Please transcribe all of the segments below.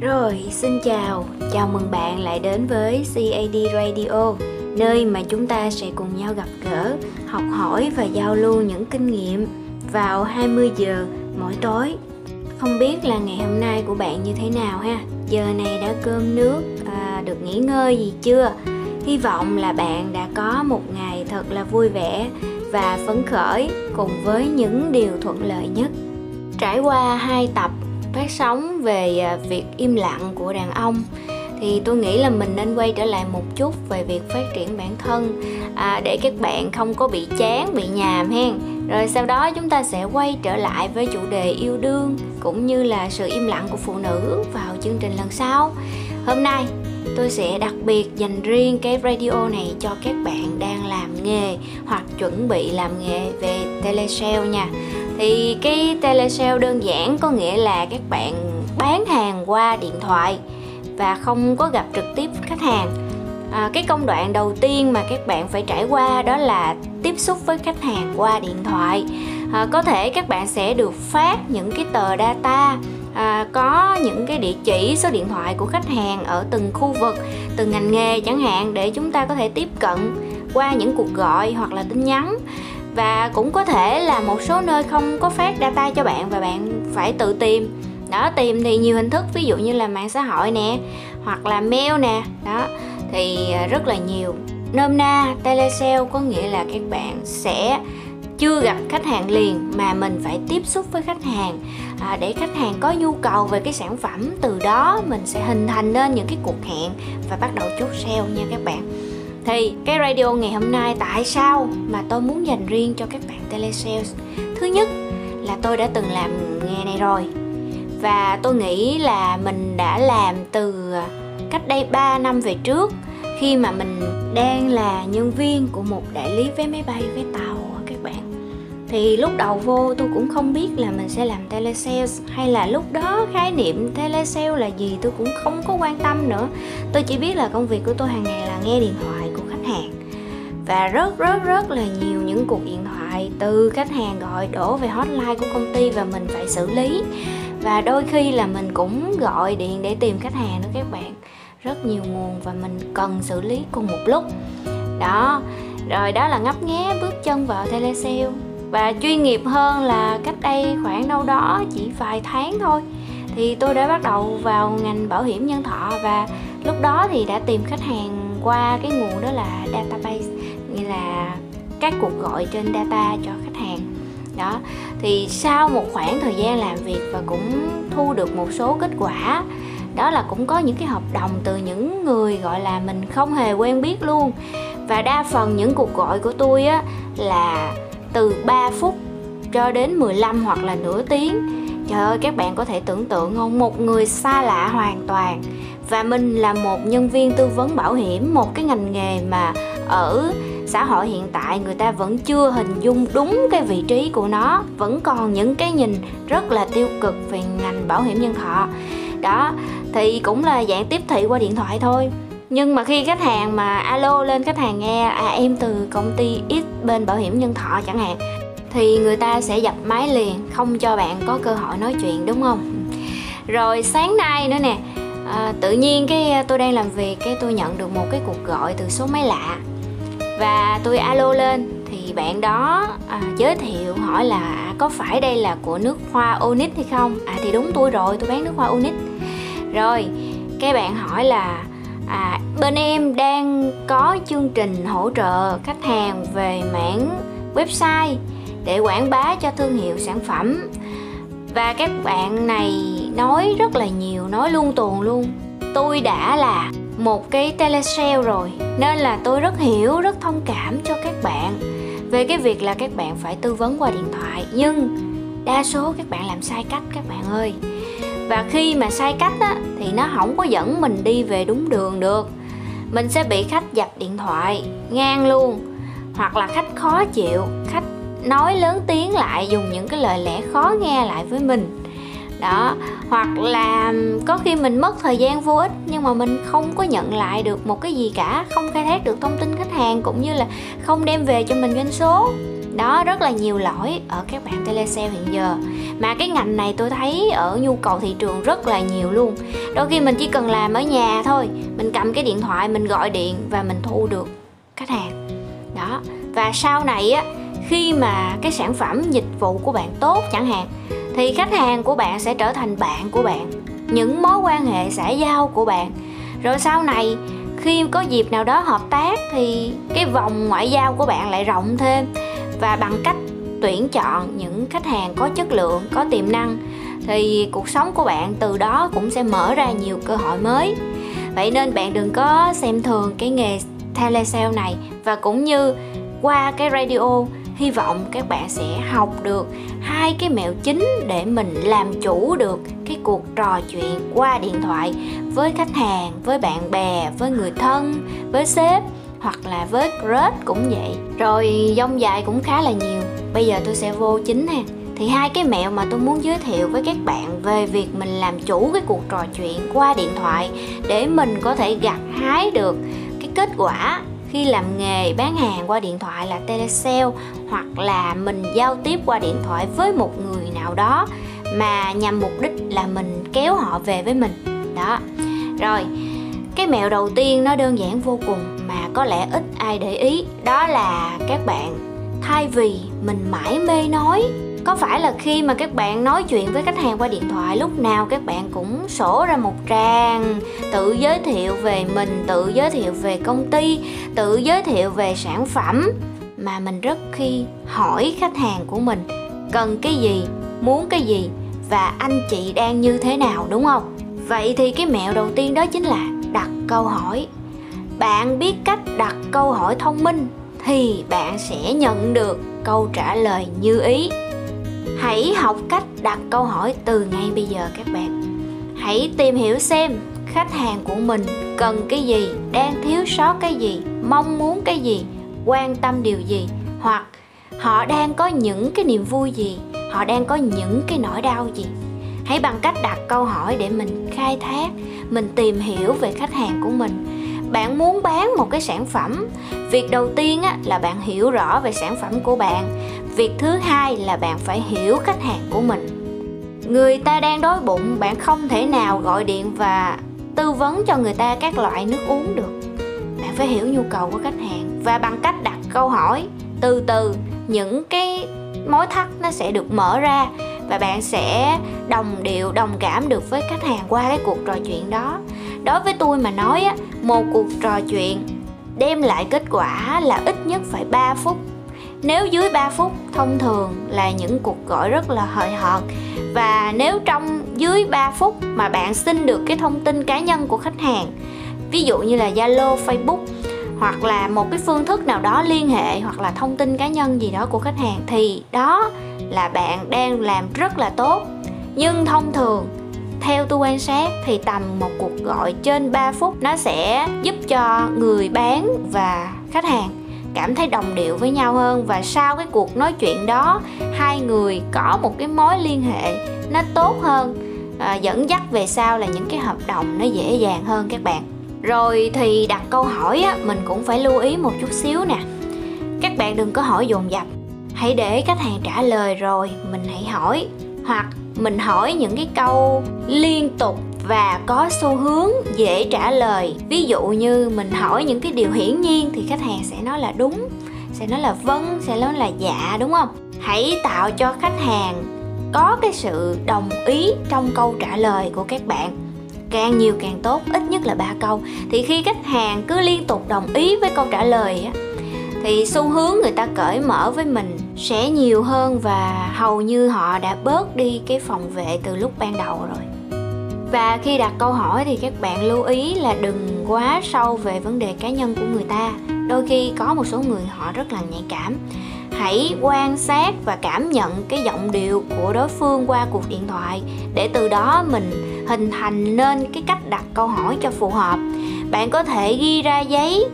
Rồi, xin chào, chào mừng bạn lại đến với CAD Radio, nơi mà chúng ta sẽ cùng nhau gặp gỡ, học hỏi và giao lưu những kinh nghiệm vào 20 giờ mỗi tối. Không biết là ngày hôm nay của bạn như thế nào ha? Giờ này đã cơm nước, à, được nghỉ ngơi gì chưa? Hy vọng là bạn đã có một ngày thật là vui vẻ và phấn khởi cùng với những điều thuận lợi nhất. Trải qua hai tập phát sóng về à, việc im lặng của đàn ông. Thì tôi nghĩ là mình nên quay trở lại một chút về việc phát triển bản thân à, để các bạn không có bị chán bị nhàm hen. Rồi sau đó chúng ta sẽ quay trở lại với chủ đề yêu đương cũng như là sự im lặng của phụ nữ vào chương trình lần sau. Hôm nay tôi sẽ đặc biệt dành riêng cái radio này cho các bạn đang làm nghề hoặc chuẩn bị làm nghề về telesale nha thì cái telesale đơn giản có nghĩa là các bạn bán hàng qua điện thoại và không có gặp trực tiếp khách hàng. À, cái công đoạn đầu tiên mà các bạn phải trải qua đó là tiếp xúc với khách hàng qua điện thoại. À, có thể các bạn sẽ được phát những cái tờ data. À, có những cái địa chỉ số điện thoại của khách hàng ở từng khu vực từng ngành nghề chẳng hạn để chúng ta có thể tiếp cận qua những cuộc gọi hoặc là tin nhắn và cũng có thể là một số nơi không có phát data cho bạn và bạn phải tự tìm. Đó tìm thì nhiều hình thức ví dụ như là mạng xã hội nè hoặc là mail nè. Đó thì à, rất là nhiều. Nôm na telesale có nghĩa là các bạn sẽ chưa gặp khách hàng liền mà mình phải tiếp xúc với khách hàng. À, để khách hàng có nhu cầu về cái sản phẩm từ đó mình sẽ hình thành nên những cái cuộc hẹn và bắt đầu chốt sale nha các bạn thì cái radio ngày hôm nay tại sao mà tôi muốn dành riêng cho các bạn telesales? Thứ nhất là tôi đã từng làm nghề này rồi. Và tôi nghĩ là mình đã làm từ à, cách đây 3 năm về trước, khi mà mình đang là nhân viên của một đại lý vé máy bay, vé tàu à, các bạn. Thì lúc đầu vô tôi cũng không biết là mình sẽ làm telesales hay là lúc đó khái niệm telesale là gì tôi cũng không có quan tâm nữa. Tôi chỉ biết là công việc của tôi hàng ngày là nghe điện thoại hàng. Và rất rất rất là nhiều những cuộc điện thoại từ khách hàng gọi đổ về hotline của công ty và mình phải xử lý. Và đôi khi là mình cũng gọi điện để tìm khách hàng nữa các bạn. Rất nhiều nguồn và mình cần xử lý cùng một lúc. Đó, rồi đó là ngấp nghé bước chân vào telesale. Và chuyên nghiệp hơn là cách đây khoảng đâu đó chỉ vài tháng thôi, thì tôi đã bắt đầu vào ngành bảo hiểm nhân thọ và lúc đó thì đã tìm khách hàng qua cái nguồn đó là database, nghĩa là các cuộc gọi trên data cho khách hàng. Đó, thì sau một khoảng thời gian làm việc và cũng thu được một số kết quả, đó là cũng có những cái hợp đồng từ những người gọi là mình không hề quen biết luôn. Và đa phần những cuộc gọi của tôi á là từ 3 phút cho đến 15 hoặc là nửa tiếng. Trời ơi, các bạn có thể tưởng tượng không? Một người xa lạ hoàn toàn. Và mình là một nhân viên tư vấn bảo hiểm, Một cái ngành nghề mà ở xã hội hiện tại người ta vẫn chưa hình dung đúng cái vị trí của nó, Vẫn còn những cái nhìn rất là tiêu cực về ngành bảo hiểm nhân thọ. Đó, thì cũng là dạng tiếp thị qua điện thoại thôi. Nhưng mà khi khách hàng mà alo lên khách hàng nghe à em từ công ty X bên bảo hiểm nhân thọ chẳng hạn, thì người ta sẽ dập máy liền, không cho bạn có cơ hội nói chuyện, đúng không? Rồi sáng nay nữa nè à, tự nhiên cái ờ, tôi đang làm việc cái tôi nhận được một cái cuộc gọi từ số máy lạ. Và tôi alo lên thì bạn đó à, giới thiệu hỏi là à, có phải đây là của nước hoa Onyx hay không? À thì đúng tôi rồi tôi bán nước hoa Onyx rồi cái bạn hỏi là à, bên em đang có chương trình hỗ trợ khách hàng về mảng website để quảng bá cho thương hiệu sản phẩm. Và các bạn này nói rất là nhiều nói luôn tuồn luôn. Tôi đã là một cái telesale rồi nên là tôi rất hiểu rất thông cảm cho các bạn về cái việc là các bạn phải tư vấn qua điện thoại. Nhưng đa số các bạn làm sai cách các bạn ơi. Và khi mà sai cách á, thì nó không có dẫn mình đi về đúng đường được. Mình sẽ bị khách giặt điện thoại ngang luôn. Hoặc là khách khó chịu khách nói lớn tiếng lại dùng những cái lời lẽ khó nghe lại với mình đó. Hoặc là có khi mình mất thời gian vô ích nhưng mà mình không có nhận lại được một cái gì cả, không khai thác được thông tin khách hàng cũng như là không đem về cho mình doanh số. Đó, rất là nhiều lỗi ở các bạn telesale hiện giờ. Mà cái ngành này tôi thấy ở nhu cầu thị trường rất là nhiều luôn. Đôi khi mình chỉ cần làm ở nhà thôi, mình cầm cái điện thoại, mình gọi điện và mình thu được khách hàng. Đó. Và sau này á, khi mà cái sản phẩm, dịch vụ của bạn tốt chẳng hạn thì khách hàng của bạn sẽ trở thành bạn của bạn. Những mối quan hệ xã giao của bạn. Rồi sau này, khi có dịp nào đó hợp tác thì cái vòng ngoại giao của bạn lại rộng thêm. Và bằng cách tuyển chọn những khách hàng có chất lượng, có tiềm năng, thì cuộc sống của bạn từ đó cũng sẽ mở ra nhiều cơ hội mới. Vậy nên bạn đừng có xem thường cái nghề telesale này và cũng như qua cái radio hy vọng các bạn sẽ học được hai cái mẹo chính để mình làm chủ được cái cuộc trò chuyện qua điện thoại với khách hàng, với bạn bè, với người thân, với sếp hoặc là với crush cũng vậy. Rồi dông dài cũng khá là nhiều. Bây giờ tôi sẽ vô chính ha. Thì hai cái mẹo mà tôi muốn giới thiệu với các bạn về việc mình làm chủ cái cuộc trò chuyện qua điện thoại để mình có thể gặt hái được cái kết quả khi làm nghề, bán hàng qua điện thoại là telesale hoặc là mình giao tiếp qua điện thoại với một người nào đó mà nhằm mục đích là mình kéo họ về với mình. Đó. Rồi, cái mẹo đầu tiên nó đơn giản vô cùng mà có lẽ ít ai để ý, đó là các bạn thay vì mình mãi mê nói có phải là khi mà các bạn nói chuyện với khách hàng qua điện thoại, lúc nào các bạn cũng sổ ra một trang tự giới thiệu về mình, tự giới thiệu về công ty, tự giới thiệu về sản phẩm mà mình rất khi hỏi khách hàng của mình, cần cái gì? Muốn cái gì? Và anh chị đang như thế nào? Đúng không? Vậy thì cái mẹo đầu tiên đó chính là đặt câu hỏi. Bạn biết cách đặt câu hỏi thông minh thì bạn sẽ nhận được câu trả lời như ý hãy học cách đặt câu hỏi từ ngay bây giờ các bạn. Hãy tìm hiểu xem khách hàng của mình cần cái gì đang thiếu sót cái gì mong muốn cái gì quan tâm điều gì hoặc họ đang có những cái niềm vui gì họ đang có những cái nỗi đau gì. Hãy bằng cách đặt câu hỏi để mình khai thác mình tìm hiểu về khách hàng của mình. Bạn muốn bán một cái sản phẩm việc đầu tiên á, là bạn hiểu rõ về sản phẩm của bạn việc thứ hai là bạn phải hiểu khách hàng của mình. Người ta đang đói bụng, bạn không thể nào gọi điện và tư vấn cho người ta các loại nước uống được. Bạn phải hiểu nhu cầu của khách hàng và bằng cách đặt câu hỏi, từ từ, những cái mối thắt nó sẽ được mở ra và bạn sẽ đồng điệu, đồng cảm được với khách hàng qua cái cuộc trò chuyện đó. Đối với tôi mà nói á, một cuộc trò chuyện đem lại kết quả là ít nhất phải 3 phút nếu dưới 3 phút thông thường là những cuộc gọi rất là hời hợt. Và nếu trong dưới 3 phút mà bạn xin được cái thông tin cá nhân của khách hàng ví dụ như là Zalo, Facebook hoặc là một cái phương thức nào đó liên hệ hoặc là thông tin cá nhân gì đó của khách hàng thì đó là bạn đang làm rất là tốt. Nhưng thông thường theo tôi quan sát thì tầm một cuộc gọi trên 3 phút nó sẽ giúp cho người bán và khách hàng cảm thấy đồng điệu với nhau hơn. Và sau cái cuộc nói chuyện đó hai người có một cái mối liên hệ nó tốt hơn. À, dẫn dắt về sau là những cái hợp đồng nó dễ dàng hơn các bạn. Rồi thì đặt câu hỏi á, mình cũng phải lưu ý một chút xíu nè. Các bạn đừng có hỏi dồn dập. Hãy để khách hàng trả lời rồi mình hãy hỏi. Hoặc mình hỏi những cái câu liên tục và có xu hướng dễ trả lời. Ví dụ như mình hỏi những cái điều hiển nhiên thì khách hàng sẽ nói là đúng, sẽ nói là vâng sẽ nói là dạ đúng không? Hãy tạo cho khách hàng có cái sự đồng ý trong câu trả lời của các bạn. Càng nhiều càng tốt, ít nhất là ba câu. Thì khi khách hàng cứ liên tục đồng ý với câu trả lời á, thì xu hướng người ta cởi mở với mình sẽ nhiều hơn và hầu như họ đã bớt đi cái phòng vệ từ lúc ban đầu rồi và khi đặt câu hỏi thì các bạn lưu ý là đừng quá sâu về vấn đề cá nhân của người ta. Đôi khi có một số người họ rất là nhạy cảm. Hãy quan sát và cảm nhận cái giọng điệu của đối phương qua cuộc điện thoại để từ đó mình hình thành nên cái cách đặt câu hỏi cho phù hợp. Bạn có thể ghi ra giấy,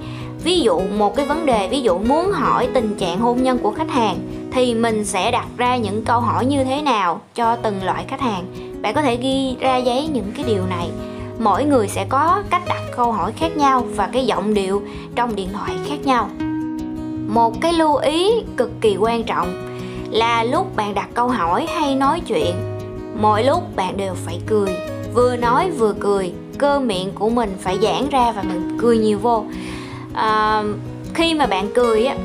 ví dụ một cái vấn đề, ví dụ muốn hỏi tình trạng hôn nhân của khách hàng, thì mình sẽ đặt ra những câu hỏi như thế nào cho từng loại khách hàng bạn có thể ghi ra giấy những cái điều này. Mỗi người sẽ có cách đặt câu hỏi khác nhau và cái giọng điệu trong điện thoại khác nhau. Một cái lưu ý cực kỳ quan trọng là lúc bạn đặt câu hỏi hay nói chuyện mọi lúc bạn đều phải cười. Vừa nói vừa cười cơ miệng của mình phải giãn ra và mình cười nhiều vô. À, khi mà bạn cười á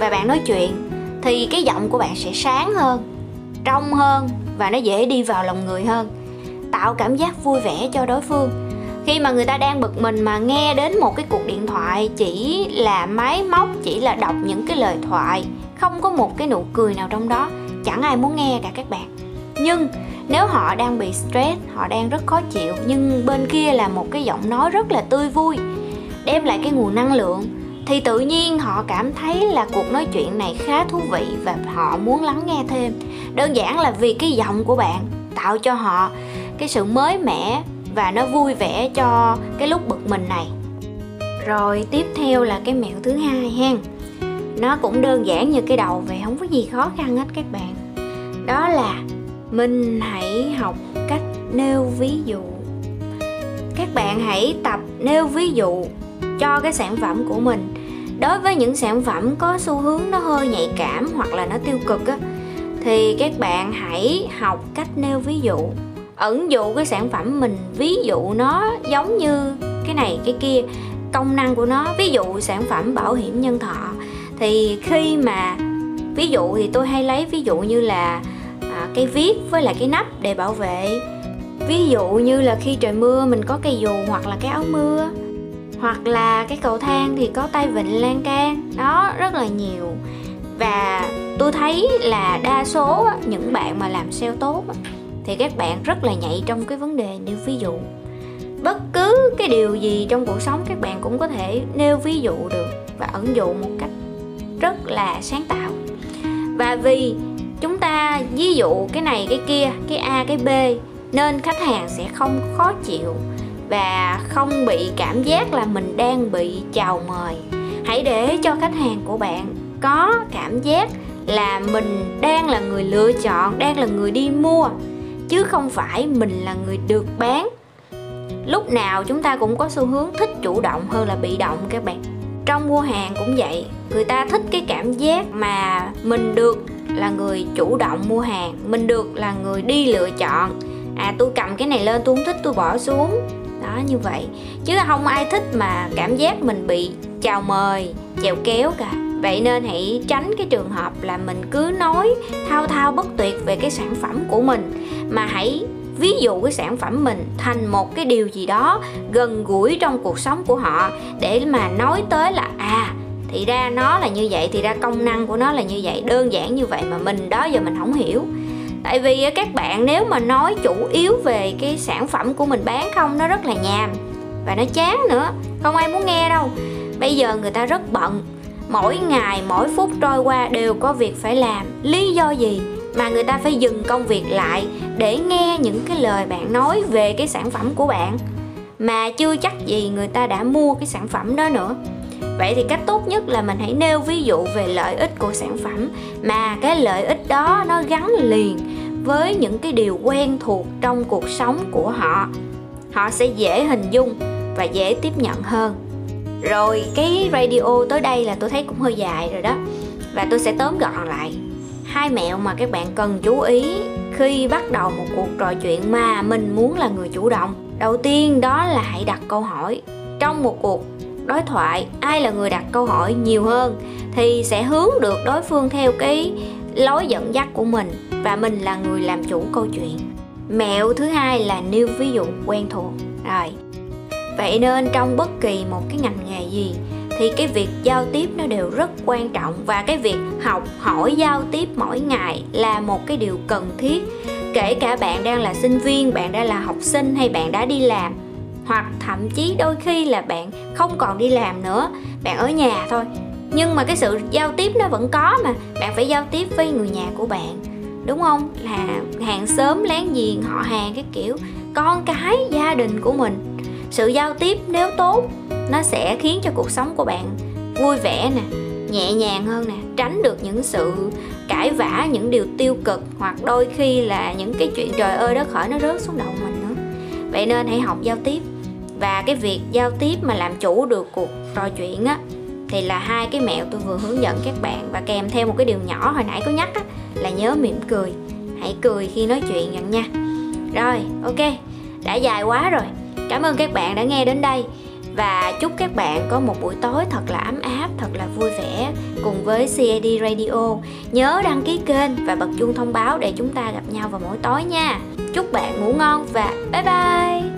và bạn nói chuyện thì cái giọng của bạn sẽ sáng hơn trong hơn và nó dễ đi vào lòng người hơn, tạo cảm giác vui vẻ cho đối phương. Khi mà người ta đang bực mình mà nghe đến một cái cuộc điện thoại chỉ là máy móc, chỉ là đọc những cái lời thoại, không có một cái nụ cười nào trong đó, chẳng ai muốn nghe cả các bạn. Nhưng nếu họ đang bị stress, họ đang rất khó chịu, nhưng bên kia là một cái giọng nói rất là tươi vui, đem lại cái nguồn năng lượng thì tự nhiên họ cảm thấy là cuộc nói chuyện này khá thú vị và họ muốn lắng nghe thêm. Đơn giản là vì cái giọng của bạn tạo cho họ cái sự mới mẻ và nó vui vẻ cho cái lúc bực mình này. Rồi tiếp theo là cái mẹo thứ hai hen. Nó cũng đơn giản như cái đầu vậy, không có gì khó khăn hết các bạn. Đó là mình hãy học cách nêu ví dụ. Các bạn hãy tập nêu ví dụ cho cái sản phẩm của mình đối với những sản phẩm có xu hướng nó hơi nhạy cảm hoặc là nó tiêu cực á thì các bạn hãy học cách nêu ví dụ. Ẩn dụ cái sản phẩm mình ví dụ nó giống như cái này cái kia công năng của nó. Ví dụ sản phẩm bảo hiểm nhân thọ thì khi mà ví dụ thì tôi hay lấy ví dụ như là à, cây viết với lại cái nắp để bảo vệ. Ví dụ như là khi trời mưa mình có cây dù hoặc là cái áo mưa hoặc là cái cầu thang thì có tay vịn lan can, đó, rất là nhiều. Và tôi thấy là đa số những bạn mà làm sale tốt thì các bạn rất là nhạy trong cái vấn đề nêu ví dụ. Bất cứ cái điều gì trong cuộc sống các bạn cũng có thể nêu ví dụ được và ẩn dụ một cách rất là sáng tạo. Và vì chúng ta ví dụ cái này, cái kia, cái a, cái b, nên khách hàng sẽ không khó chịu và không bị cảm giác là mình đang bị chào mời. Hãy để cho khách hàng của bạn có cảm giác là mình đang là người lựa chọn, đang là người đi mua, chứ không phải mình là người được bán. Lúc nào chúng ta cũng có xu hướng thích chủ động hơn là bị động các bạn. Trong mua hàng cũng vậy, người ta thích cái cảm giác mà mình được là người chủ động mua hàng, mình được là người đi lựa chọn. À tôi cầm cái này lên, tôi không thích, tôi bỏ xuống đó, như vậy. Chứ không ai thích mà cảm giác mình bị chào mời, chèo kéo cả. Vậy nên hãy tránh cái trường hợp là mình cứ nói thao thao bất tuyệt về cái sản phẩm của mình, mà hãy ví dụ cái sản phẩm mình thành một cái điều gì đó gần gũi trong cuộc sống của họ, để mà nói tới là à thì ra nó là như vậy, thì ra công năng của nó là như vậy. Đơn giản như vậy mà mình đó giờ mình không hiểu tại vì à, các bạn nếu mà nói chủ yếu về cái sản phẩm của mình bán không, nó rất là nhàm và nó chán nữa, không ai muốn nghe đâu. Bây giờ người ta rất bận, mỗi ngày, mỗi phút trôi qua đều có việc phải làm. Lý do gì mà người ta phải dừng công việc lại để nghe những cái lời bạn nói về cái sản phẩm của bạn? Mà chưa chắc gì người ta đã mua cái sản phẩm đó nữa vậy thì cách tốt nhất là mình hãy nêu ví dụ về lợi ích của sản phẩm. Mà cái lợi ích đó nó gắn liền với những cái điều quen thuộc trong cuộc sống của họ. Họ sẽ dễ hình dung và dễ tiếp nhận hơn. Rồi cái radio tới đây là tôi thấy cũng hơi dài rồi đó. Và tôi sẽ tóm gọn lại. Hai mẹo mà các bạn cần chú ý khi bắt đầu một cuộc trò chuyện mà mình muốn là người chủ động. Đầu tiên đó là hãy đặt câu hỏi. Trong một cuộc đối thoại, ai là người đặt câu hỏi nhiều hơn thì sẽ hướng được đối phương theo cái lối dẫn dắt của mình và mình là người làm chủ câu chuyện. Mẹo thứ hai là nêu ví dụ quen thuộc. Rồi, vậy nên trong bất kỳ một cái ngành nghề gì thì cái việc giao tiếp nó đều rất quan trọng và cái việc học hỏi giao tiếp mỗi ngày là một cái điều cần thiết. Kể cả bạn đang là sinh viên, bạn đang là học sinh hay bạn đã đi làm hoặc thậm chí đôi khi là bạn không còn đi làm nữa, bạn ở nhà thôi. Nhưng mà cái sự giao tiếp nó vẫn có mà, bạn phải giao tiếp với người nhà của bạn, đúng không? Là hàng xóm, láng giềng, họ hàng, cái kiểu, con cái, gia đình của mình. Sự giao tiếp nếu tốt, nó sẽ khiến cho cuộc sống của bạn vui vẻ nè, nhẹ nhàng hơn nè, tránh được những sự cãi vã, những điều tiêu cực, hoặc đôi khi là những cái chuyện trời ơi, đất khởi nó rớt xuống đầu mình nữa. Vậy nên hãy học giao tiếp và cái việc giao tiếp mà làm chủ được cuộc trò chuyện á thì là hai cái mẹo tôi vừa hướng dẫn các bạn. Và kèm theo một cái điều nhỏ hồi nãy có nhắc á, là nhớ mỉm cười. Hãy cười khi nói chuyện nhận nha. Rồi ok đã dài quá rồi. Cảm ơn các bạn đã nghe đến đây. Và chúc các bạn có một buổi tối thật là ấm áp thật là vui vẻ cùng với CAD Radio. Nhớ đăng ký kênh và bật chuông thông báo để chúng ta gặp nhau vào mỗi tối nha. Chúc bạn ngủ ngon và bye bye.